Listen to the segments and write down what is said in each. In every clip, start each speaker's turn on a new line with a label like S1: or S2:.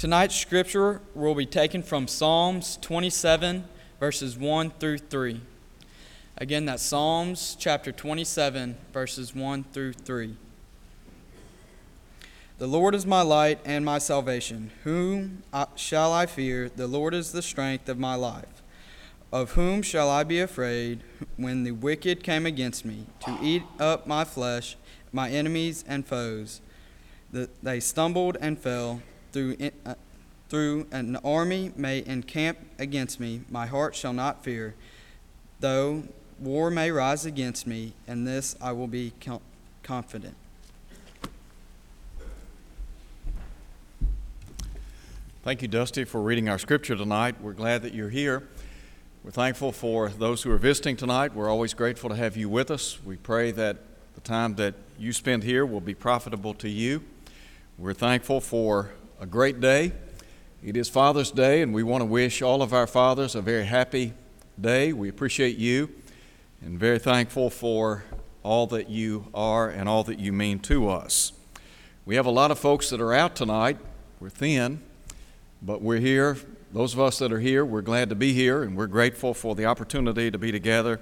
S1: Tonight's scripture will be taken from Psalms 27, verses 1 through 3. Again, that's Psalms chapter 27, verses 1 through 3. The Lord is my light and my salvation. Whom shall I fear? The Lord is the strength of my life. Of whom shall I be afraid when the wicked came against me to eat up my flesh, my enemies and foes? They stumbled and fell through, uh, through an army may encamp against me, my heart shall not fear. Though war may rise against me, and this I will be confident.
S2: Thank you, Dusty, for reading our scripture tonight. We're glad that you're here. We're thankful for those who are visiting tonight. We're always grateful to have you with us. We pray that the time that you spend here will be profitable to you. We're thankful for a great day. It is Father's Day, and we want to wish all of our fathers a very happy day. We appreciate you and very thankful for all that you are and all that you mean to us. We have a lot of folks that are out tonight. We're thin, but we're here. Those of us that are here, we're glad to be here, and we're grateful for the opportunity to be together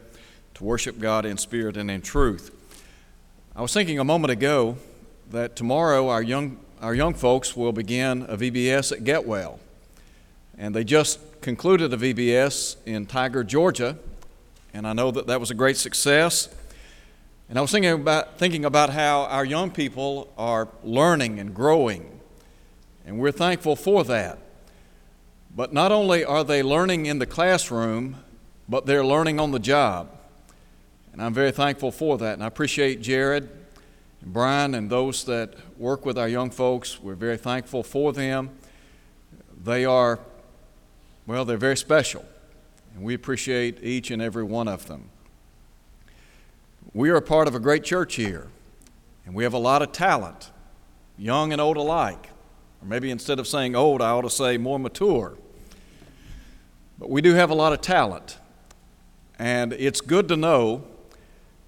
S2: to worship God in spirit and in truth. I was thinking a moment ago that tomorrow our young our young folks will begin a VBS at Getwell. And they just concluded a VBS in Tiger, Georgia, and I know that that was a great success. And I was thinking about, thinking about how our young people are learning and growing, and we're thankful for that. But not only are they learning in the classroom, but they're learning on the job. And I'm very thankful for that. And I appreciate Jared Brian and those that work with our young folks. We're very thankful for them. They are, well, they're very special, and we appreciate each and every one of them. We are a part of a great church here, and we have a lot of talent, young and old alike. Or maybe instead of saying old, I ought to say more mature. But we do have a lot of talent, and it's good to know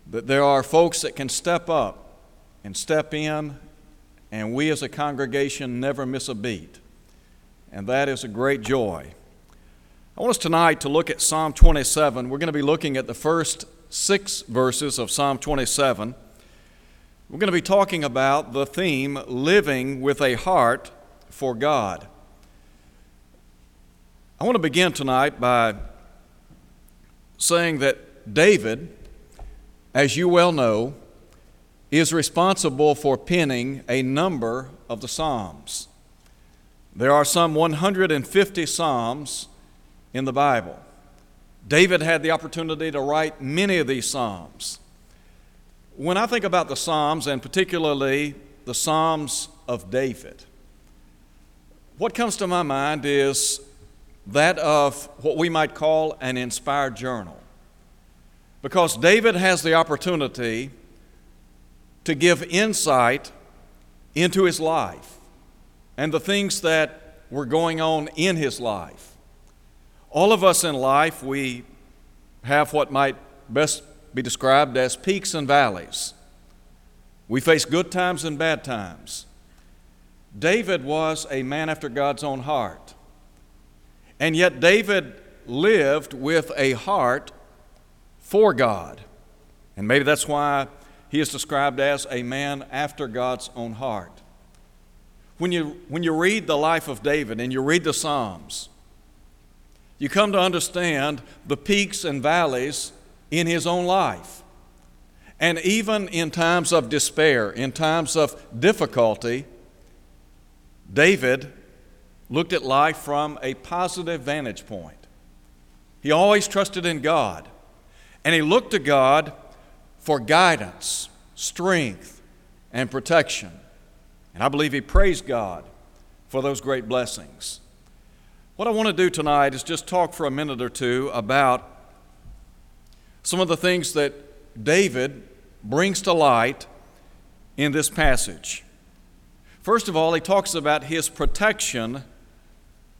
S2: that there are folks that can step up and step in, and we as a congregation never miss a beat. And that is a great joy. I want us tonight to look at Psalm 27. We're going to be looking at the first six verses of Psalm 27. We're going to be talking about the theme living with a heart for God. I want to begin tonight by saying that David, as you well know, is responsible for penning a number of the Psalms. There are some 150 Psalms in the Bible. David had the opportunity to write many of these Psalms. When I think about the Psalms, and particularly the Psalms of David, what comes to my mind is that of what we might call an inspired journal. Because David has the opportunity to give insight into his life and the things that were going on in his life. All of us in life, we have what might best be described as peaks and valleys. We face good times and bad times. David was a man after God's own heart. And yet, David lived with a heart for God. And maybe that's why he is described as a man after God's own heart. When you, when you read the life of David and you read the Psalms, you come to understand the peaks and valleys in his own life. And even in times of despair, in times of difficulty, David looked at life from a positive vantage point. He always trusted in God, and he looked to God for guidance, strength, and protection. And I believe he praised God for those great blessings. What I want to do tonight is just talk for a minute or two about some of the things that David brings to light in this passage. First of all, he talks about his protection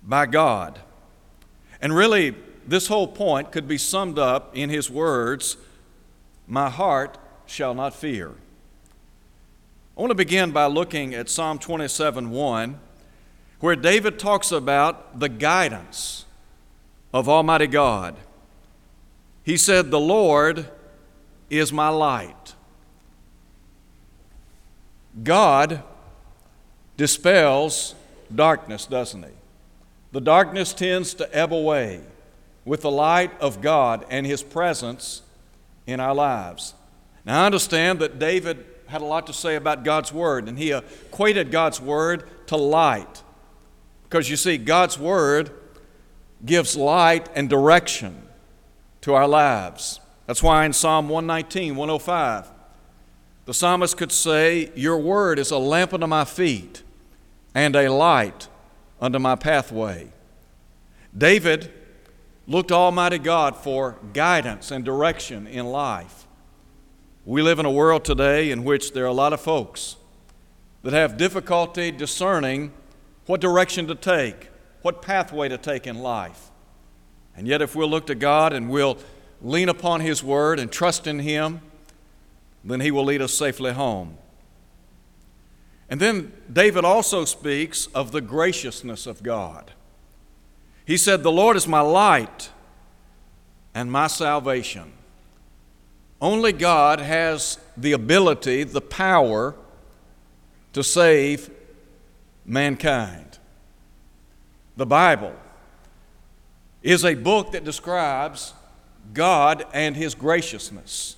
S2: by God. And really, this whole point could be summed up in his words my heart shall not fear. I want to begin by looking at Psalm 27 1, where David talks about the guidance of Almighty God. He said, The Lord is my light. God dispels darkness, doesn't he? The darkness tends to ebb away with the light of God and His presence in our lives. Now, I understand that David had a lot to say about God's Word, and he equated God's Word to light. Because you see, God's Word gives light and direction to our lives. That's why in Psalm 119, 105, the psalmist could say, Your Word is a lamp unto my feet and a light unto my pathway. David looked to Almighty God for guidance and direction in life. We live in a world today in which there are a lot of folks that have difficulty discerning what direction to take, what pathway to take in life. And yet, if we'll look to God and we'll lean upon His Word and trust in Him, then He will lead us safely home. And then David also speaks of the graciousness of God. He said, The Lord is my light and my salvation. Only God has the ability, the power to save mankind. The Bible is a book that describes God and His graciousness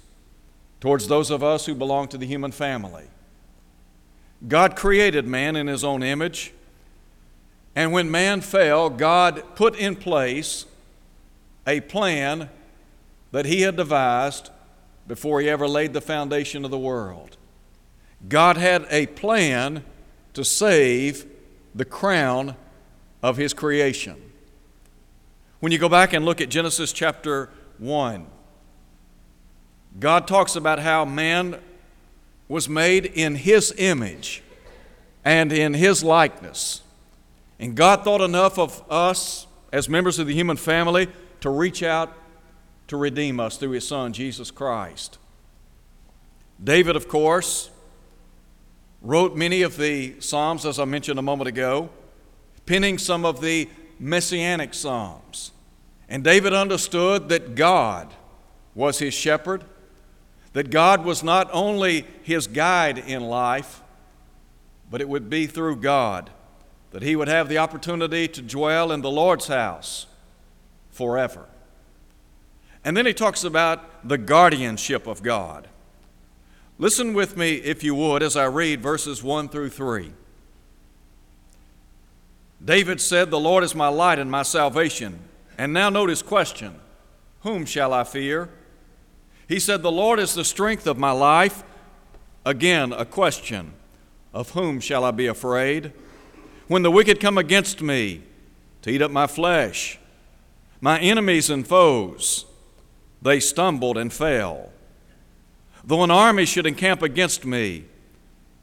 S2: towards those of us who belong to the human family. God created man in His own image, and when man fell, God put in place a plan that He had devised before He ever laid the foundation of the world. God had a plan to save the crown of His creation. When you go back and look at Genesis chapter 1, God talks about how man was made in His image and in His likeness. And God thought enough of us as members of the human family to reach out to redeem us through His Son, Jesus Christ. David, of course, wrote many of the Psalms, as I mentioned a moment ago, penning some of the messianic Psalms. And David understood that God was his shepherd, that God was not only his guide in life, but it would be through God that he would have the opportunity to dwell in the Lord's house forever. And then he talks about the guardianship of God. Listen with me, if you would, as I read verses 1 through 3. David said, The Lord is my light and my salvation. And now notice question Whom shall I fear? He said, The Lord is the strength of my life. Again, a question Of whom shall I be afraid? When the wicked come against me to eat up my flesh, my enemies and foes, they stumbled and fell. Though an army should encamp against me,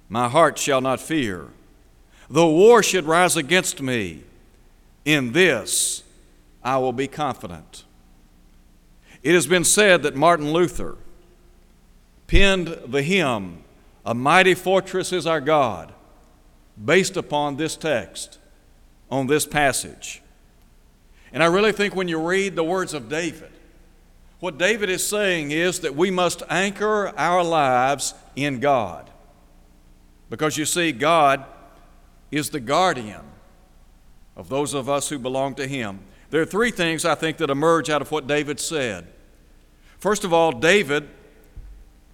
S2: my heart shall not fear. Though war should rise against me, in this I will be confident. It has been said that Martin Luther penned the hymn, A Mighty Fortress is Our God, based upon this text, on this passage. And I really think when you read the words of David, what David is saying is that we must anchor our lives in God. Because you see, God is the guardian of those of us who belong to Him. There are three things I think that emerge out of what David said. First of all, David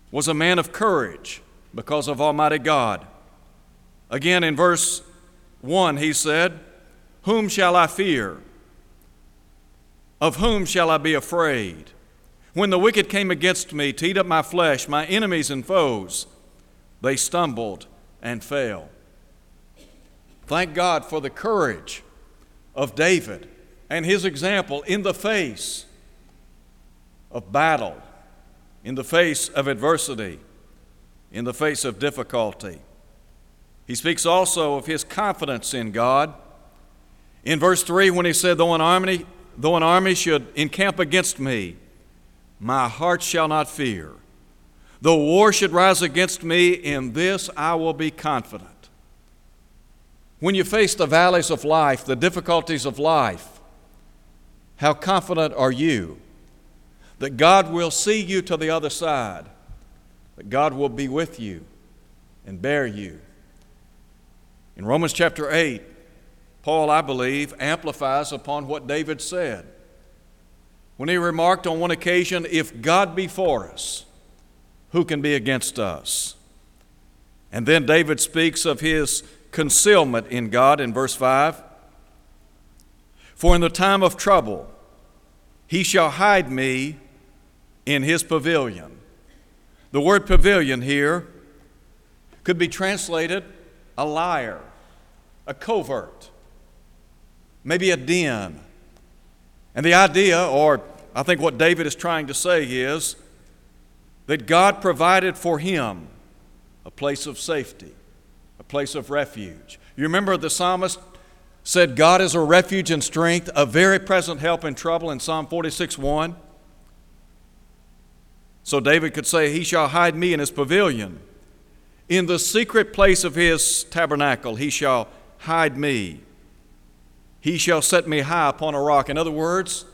S2: was a man of courage because of Almighty God. Again, in verse 1, he said, Whom shall I fear? Of whom shall I be afraid? When the wicked came against me to eat up my flesh, my enemies and foes, they stumbled and fell. Thank God for the courage of David and his example in the face of battle, in the face of adversity, in the face of difficulty. He speaks also of his confidence in God. In verse 3, when he said, Though an army, though an army should encamp against me, my heart shall not fear. Though war should rise against me, in this I will be confident. When you face the valleys of life, the difficulties of life, how confident are you that God will see you to the other side, that God will be with you and bear you? In Romans chapter 8, Paul, I believe, amplifies upon what David said when he remarked on one occasion, If God be for us, who can be against us? And then David speaks of his concealment in God in verse 5 For in the time of trouble, he shall hide me in his pavilion. The word pavilion here could be translated a liar, a covert maybe a den. And the idea, or I think what David is trying to say is that God provided for him a place of safety, a place of refuge. You remember the psalmist said, God is a refuge and strength, a very present help in trouble in Psalm 46 1. So David could say, He shall hide me in his pavilion. In the secret place of his tabernacle, he shall hide me. He shall set me high upon a rock. In other words,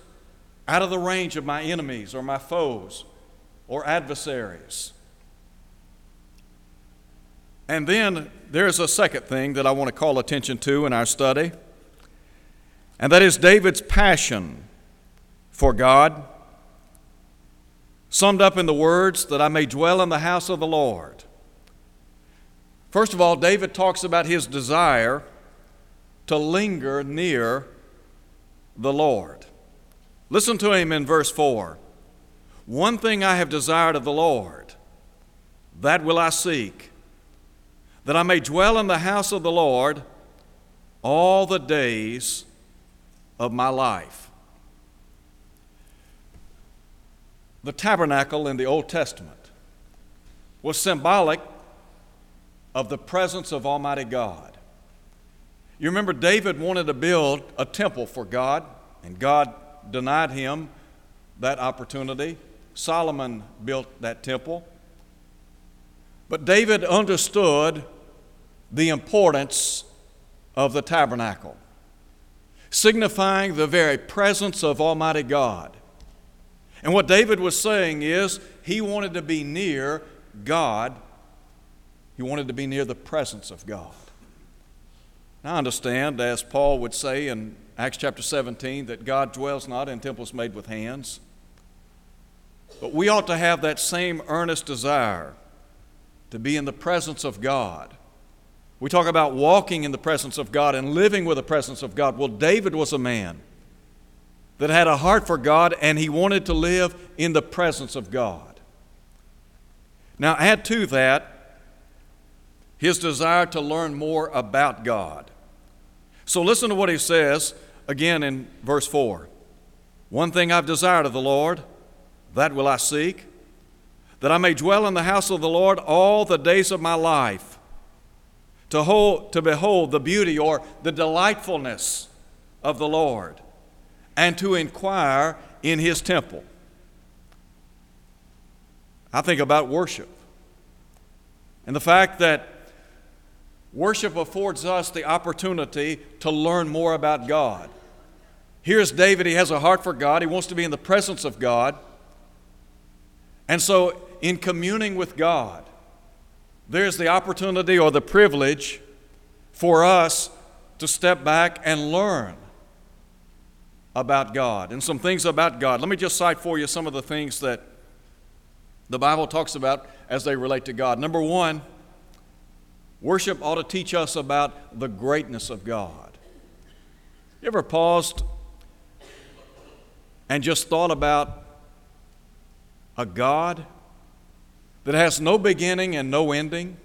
S2: out of the range of my enemies or my foes or adversaries. And then there's a second thing that I want to call attention to in our study, and that is David's passion for God, summed up in the words that I may dwell in the house of the Lord. First of all, David talks about his desire to linger near the Lord. Listen to him in verse 4. One thing I have desired of the Lord, that will I seek, that I may dwell in the house of the Lord all the days of my life. The tabernacle in the Old Testament was symbolic of the presence of Almighty God. You remember David wanted to build a temple for God, and God denied him that opportunity. Solomon built that temple. But David understood the importance of the tabernacle, signifying the very presence of Almighty God. And what David was saying is he wanted to be near God, he wanted to be near the presence of God. Now, I understand, as Paul would say in Acts chapter 17, that God dwells not in temples made with hands. But we ought to have that same earnest desire to be in the presence of God. We talk about walking in the presence of God and living with the presence of God. Well, David was a man that had a heart for God and he wanted to live in the presence of God. Now, add to that his desire to learn more about God. So listen to what he says again in verse 4. One thing I've desired of the Lord, that will I seek, that I may dwell in the house of the Lord all the days of my life, to, hold, to behold the beauty or the delightfulness of the Lord, and to inquire in his temple. I think about worship and the fact that Worship affords us the opportunity to learn more about God. Here's David, he has a heart for God, he wants to be in the presence of God. And so, in communing with God, there's the opportunity or the privilege for us to step back and learn about God and some things about God. Let me just cite for you some of the things that the Bible talks about as they relate to God. Number one, Worship ought to teach us about the greatness of God. You ever paused and just thought about a God that has no beginning and no ending?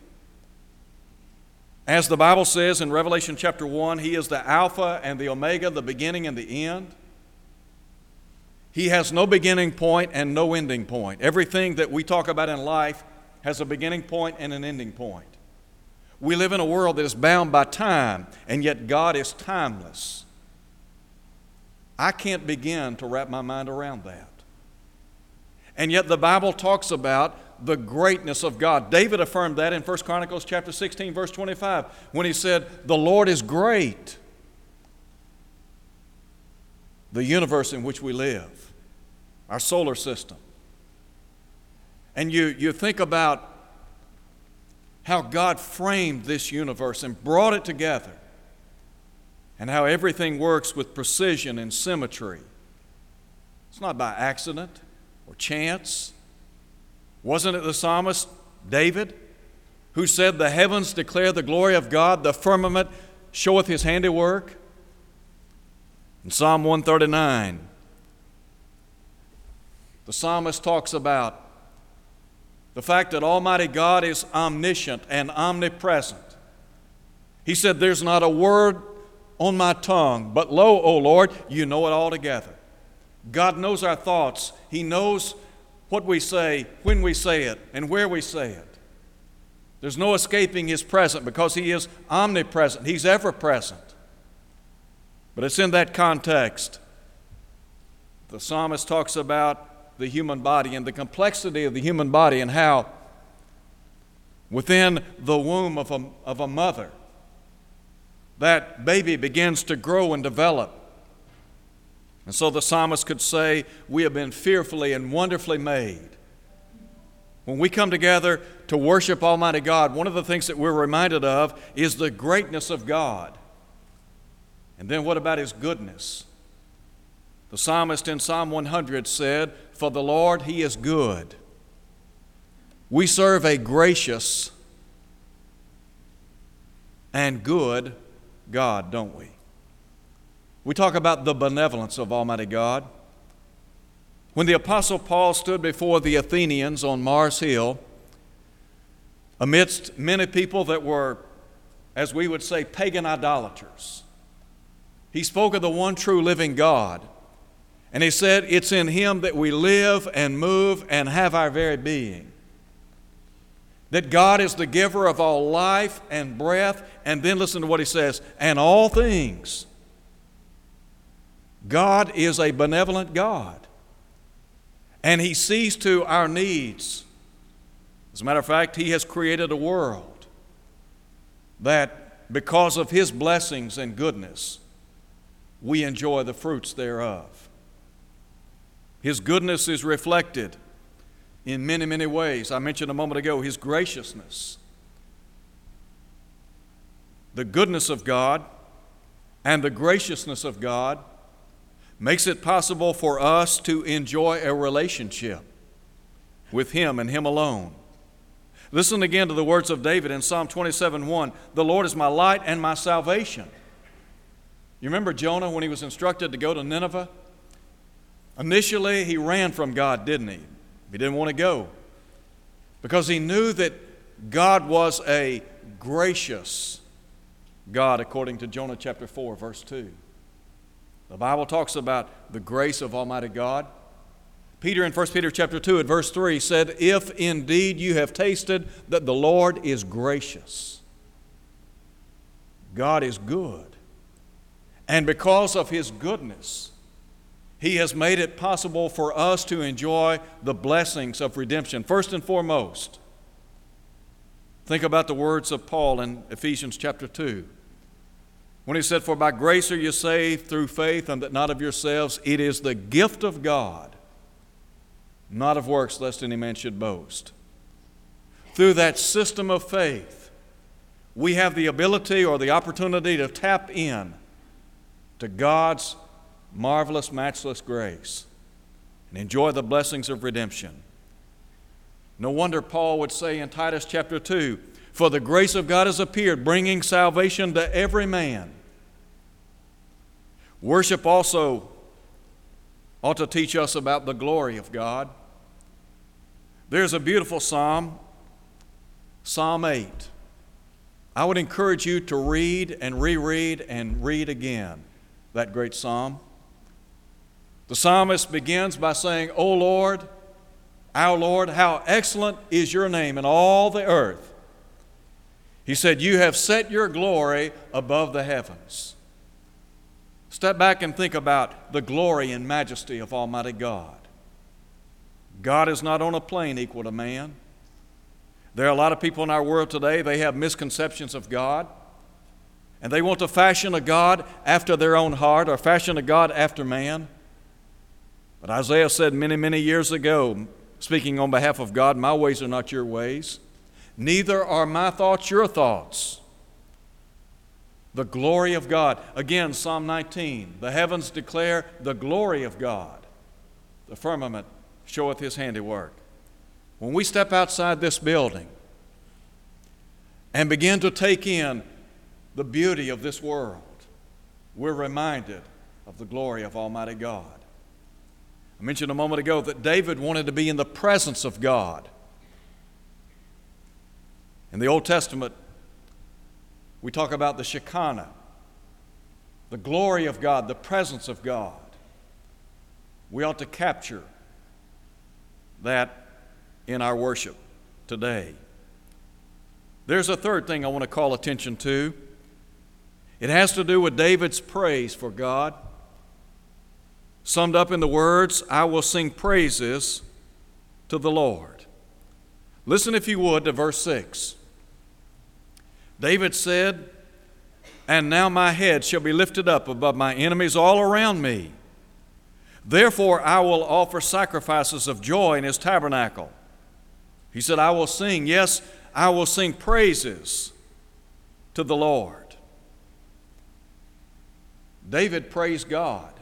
S2: As the Bible says in Revelation chapter 1, He is the Alpha and the Omega, the beginning and the end. He has no beginning point and no ending point. Everything that we talk about in life has a beginning point and an ending point. We live in a world that is bound by time, and yet God is timeless. I can't begin to wrap my mind around that. And yet the Bible talks about the greatness of God. David affirmed that in 1 Chronicles chapter 16 verse 25 when he said, "The Lord is great." The universe in which we live, our solar system. And you, you think about how God framed this universe and brought it together, and how everything works with precision and symmetry. It's not by accident or chance. Wasn't it the psalmist David who said, The heavens declare the glory of God, the firmament showeth his handiwork? In Psalm 139, the psalmist talks about the fact that Almighty God is omniscient and omnipresent. He said, There's not a word on my tongue, but lo, O Lord, you know it altogether. God knows our thoughts. He knows what we say, when we say it, and where we say it. There's no escaping His presence because He is omnipresent, He's ever present. But it's in that context the psalmist talks about the human body and the complexity of the human body and how within the womb of a, of a mother that baby begins to grow and develop. And so the psalmist could say, We have been fearfully and wonderfully made. When we come together to worship Almighty God, one of the things that we're reminded of is the greatness of God. And then what about His goodness? The psalmist in Psalm 100 said, For the Lord, He is good. We serve a gracious and good God, don't we? We talk about the benevolence of Almighty God. When the Apostle Paul stood before the Athenians on Mars Hill, amidst many people that were, as we would say, pagan idolaters, he spoke of the one true living God and he said, It's in him that we live and move and have our very being. That God is the giver of all life and breath. And then listen to what he says, and all things. God is a benevolent God. And he sees to our needs. As a matter of fact, he has created a world that, because of his blessings and goodness, we enjoy the fruits thereof. His goodness is reflected in many, many ways. I mentioned a moment ago His graciousness. The goodness of God and the graciousness of God makes it possible for us to enjoy a relationship with Him and Him alone. Listen again to the words of David in Psalm 27 1 The Lord is my light and my salvation. You remember Jonah when he was instructed to go to Nineveh? Initially, he ran from God, didn't he? He didn't want to go because he knew that God was a gracious God, according to Jonah chapter 4, verse 2. The Bible talks about the grace of Almighty God. Peter in 1 Peter chapter 2 at verse 3 said, If indeed you have tasted that the Lord is gracious, God is good. And because of his goodness, he has made it possible for us to enjoy the blessings of redemption. First and foremost, think about the words of Paul in Ephesians chapter 2. When he said, For by grace are you saved through faith, and that not of yourselves, it is the gift of God, not of works, lest any man should boast. Through that system of faith, we have the ability or the opportunity to tap in to God's marvelous, matchless grace and enjoy the blessings of redemption. No wonder Paul would say in Titus chapter 2 For the grace of God has appeared, bringing salvation to every man. Worship also ought to teach us about the glory of God. There's a beautiful psalm, Psalm 8. I would encourage you to read and reread and read again that great psalm. The psalmist begins by saying, O Lord, our Lord, how excellent is your name in all the earth. He said, You have set your glory above the heavens. Step back and think about the glory and majesty of Almighty God. God is not on a plane equal to man. There are a lot of people in our world today, they have misconceptions of God. And they want to fashion a God after their own heart or fashion a God after man. But Isaiah said many, many years ago, speaking on behalf of God, My ways are not your ways, neither are my thoughts your thoughts. The glory of God. Again, Psalm 19 the heavens declare the glory of God, the firmament showeth his handiwork. When we step outside this building and begin to take in the beauty of this world, we're reminded of the glory of Almighty God. I mentioned a moment ago that David wanted to be in the presence of God. In the Old Testament, we talk about the Shekinah, the glory of God, the presence of God. We ought to capture that in our worship today. There's a third thing I want to call attention to. It has to do with David's praise for God. Summed up in the words, I will sing praises to the Lord. Listen, if you would, to verse 6. David said, And now my head shall be lifted up above my enemies all around me. Therefore I will offer sacrifices of joy in his tabernacle. He said, I will sing, yes, I will sing praises to the Lord. David praised God.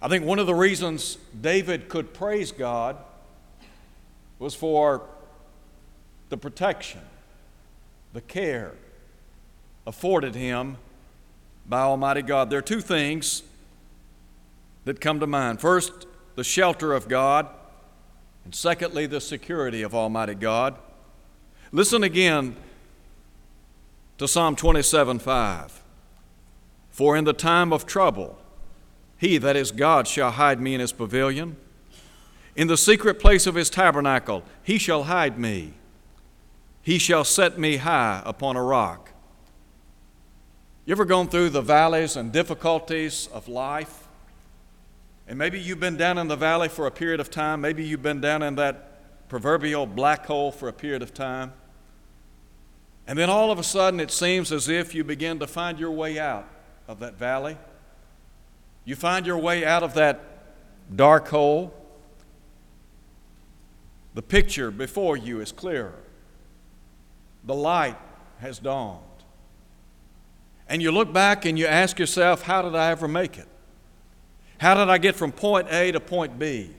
S2: I think one of the reasons David could praise God was for the protection, the care afforded him by Almighty God. There are two things that come to mind. First, the shelter of God, and secondly, the security of Almighty God. Listen again to Psalm 27 5. For in the time of trouble, he, that is God, shall hide me in his pavilion. In the secret place of his tabernacle, he shall hide me. He shall set me high upon a rock. You ever gone through the valleys and difficulties of life? And maybe you've been down in the valley for a period of time. Maybe you've been down in that proverbial black hole for a period of time. And then all of a sudden, it seems as if you begin to find your way out of that valley. You find your way out of that dark hole. The picture before you is clearer. The light has dawned. And you look back and you ask yourself, how did I ever make it? How did I get from point A to point B?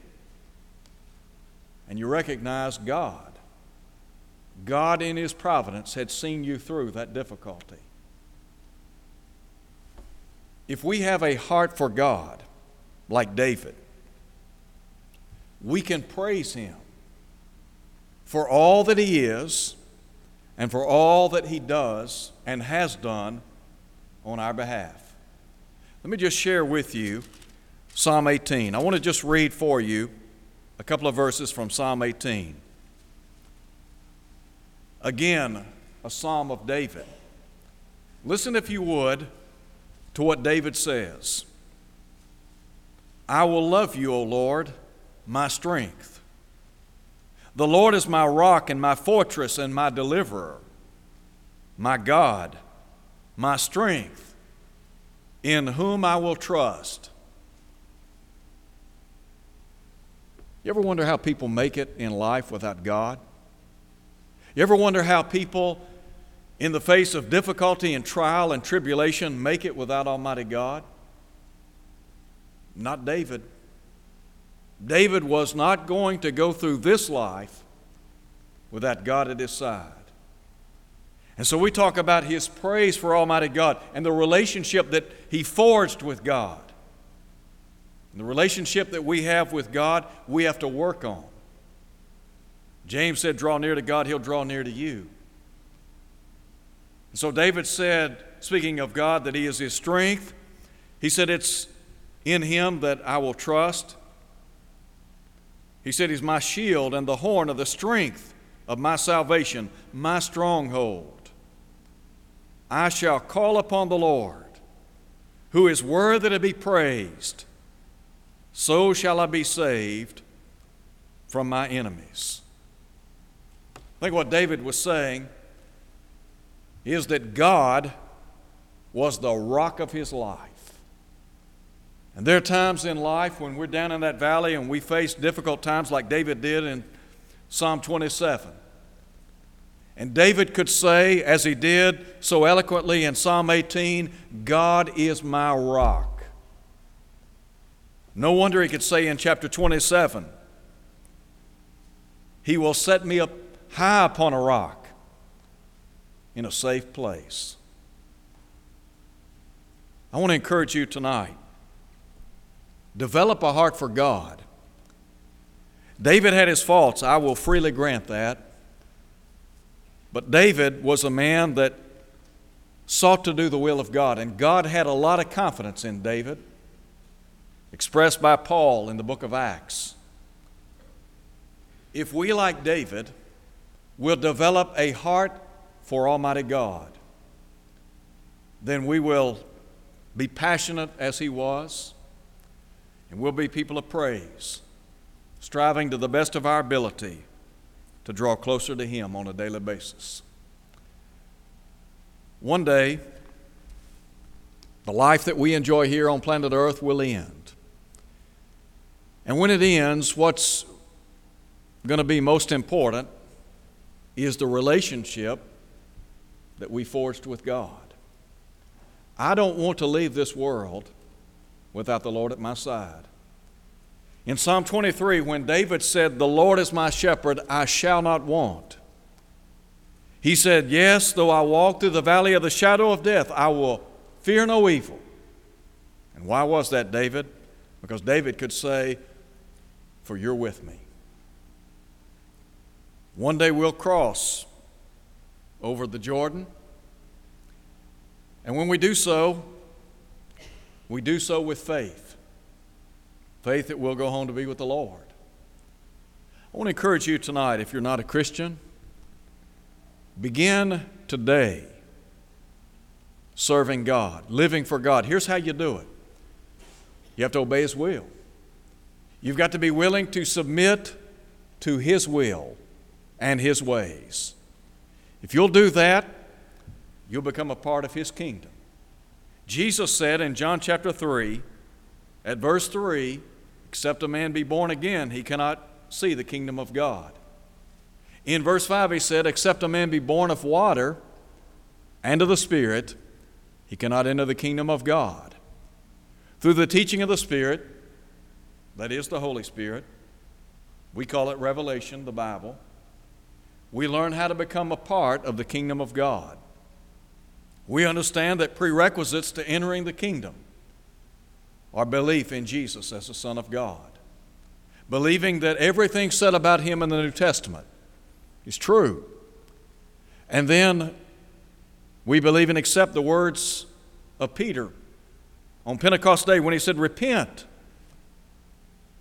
S2: And you recognize God. God, in His providence, had seen you through that difficulty. If we have a heart for God, like David, we can praise Him for all that He is and for all that He does and has done on our behalf. Let me just share with you Psalm 18. I want to just read for you a couple of verses from Psalm 18. Again, a psalm of David. Listen, if you would, to what David says I will love you, O Lord, my strength. The Lord is my rock and my fortress and my deliverer, my God, my strength, in whom I will trust. You ever wonder how people make it in life without God? You ever wonder how people, in the face of difficulty and trial and tribulation, make it without Almighty God? Not David. David was not going to go through this life without God at his side. And so we talk about his praise for Almighty God and the relationship that he forged with God. And the relationship that we have with God, we have to work on. James said, Draw near to God, he'll draw near to you. And so David said, speaking of God, that he is his strength. He said, It's in him that I will trust. He said, He's my shield and the horn of the strength of my salvation, my stronghold. I shall call upon the Lord, who is worthy to be praised so shall I be saved from my enemies. I think what David was saying is that God was the rock of his life. And there are times in life when we're down in that valley and we face difficult times like David did in Psalm 27. And David could say, as he did so eloquently in Psalm 18, God is my rock. No wonder he could say in chapter 27, He will set me up high upon a rock in a safe place. I want to encourage you tonight develop a heart for God. David had his faults, I will freely grant that. But David was a man that sought to do the will of God, and God had a lot of confidence in David, expressed by Paul in the book of Acts. If we, like David, will develop a heart for Almighty God, then we will be passionate as he was, and we'll be people of praise, striving to the best of our ability to draw closer to Him on a daily basis. One day, the life that we enjoy here on planet Earth will end. And when it ends, what's going to be most important is the relationship that we forged with God. I don't want to leave this world without the Lord at my side. In Psalm 23, when David said, The Lord is my shepherd, I shall not want, he said, Yes, though I walk through the valley of the shadow of death, I will fear no evil. And why was that, David? Because David could say, For you're with me. One day we'll cross over the Jordan. And when we do so, we do so with faith faith that we'll go home to be with the Lord. I want to encourage you tonight, if you're not a Christian, begin today serving God, living for God. Here's how you do it you have to obey His will. You've got to be willing to submit to His will and His ways. If you'll do that, you'll become a part of His kingdom. Jesus said in John chapter 3, at verse 3 Except a man be born again, he cannot see the kingdom of God. In verse 5, he said, Except a man be born of water and of the Spirit, he cannot enter the kingdom of God. Through the teaching of the Spirit, that is the Holy Spirit, we call it revelation, the Bible, we learn how to become a part of the kingdom of God. We understand that prerequisites to entering the kingdom are belief in Jesus as the Son of God. Believing that everything said about him in the New Testament is true. And then we believe and accept the words of Peter on Pentecost Day when he said, Repent.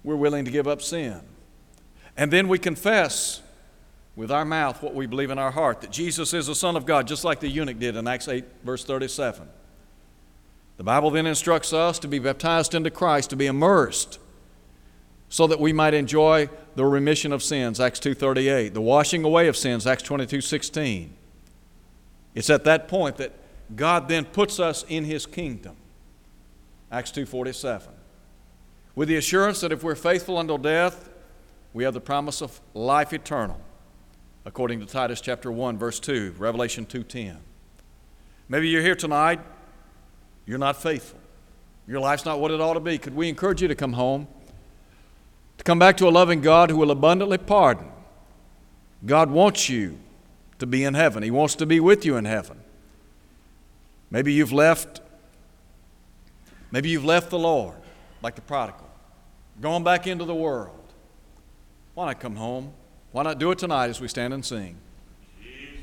S2: We're willing to give up sin. And then we confess with our mouth what we believe in our heart that Jesus is the Son of God, just like the eunuch did in Acts 8, verse 37. The Bible then instructs us to be baptized into Christ, to be immersed, so that we might enjoy the remission of sins, Acts 2.38, the washing away of sins, Acts 22.16. It's at that point that God then puts us in His kingdom, Acts 2.47, with the assurance that if we're faithful until death, we have the promise of life eternal, according to Titus chapter 1, verse 2, Revelation 2.10. Maybe you're here tonight you're not faithful. Your life's not what it ought to be. Could we encourage you to come home? To come back to a loving God who will abundantly pardon. God wants you to be in heaven, He wants to be with you in heaven. Maybe you've left. Maybe you've left the Lord, like the prodigal, gone back into the world. Why not come home? Why not do it tonight as we stand and sing?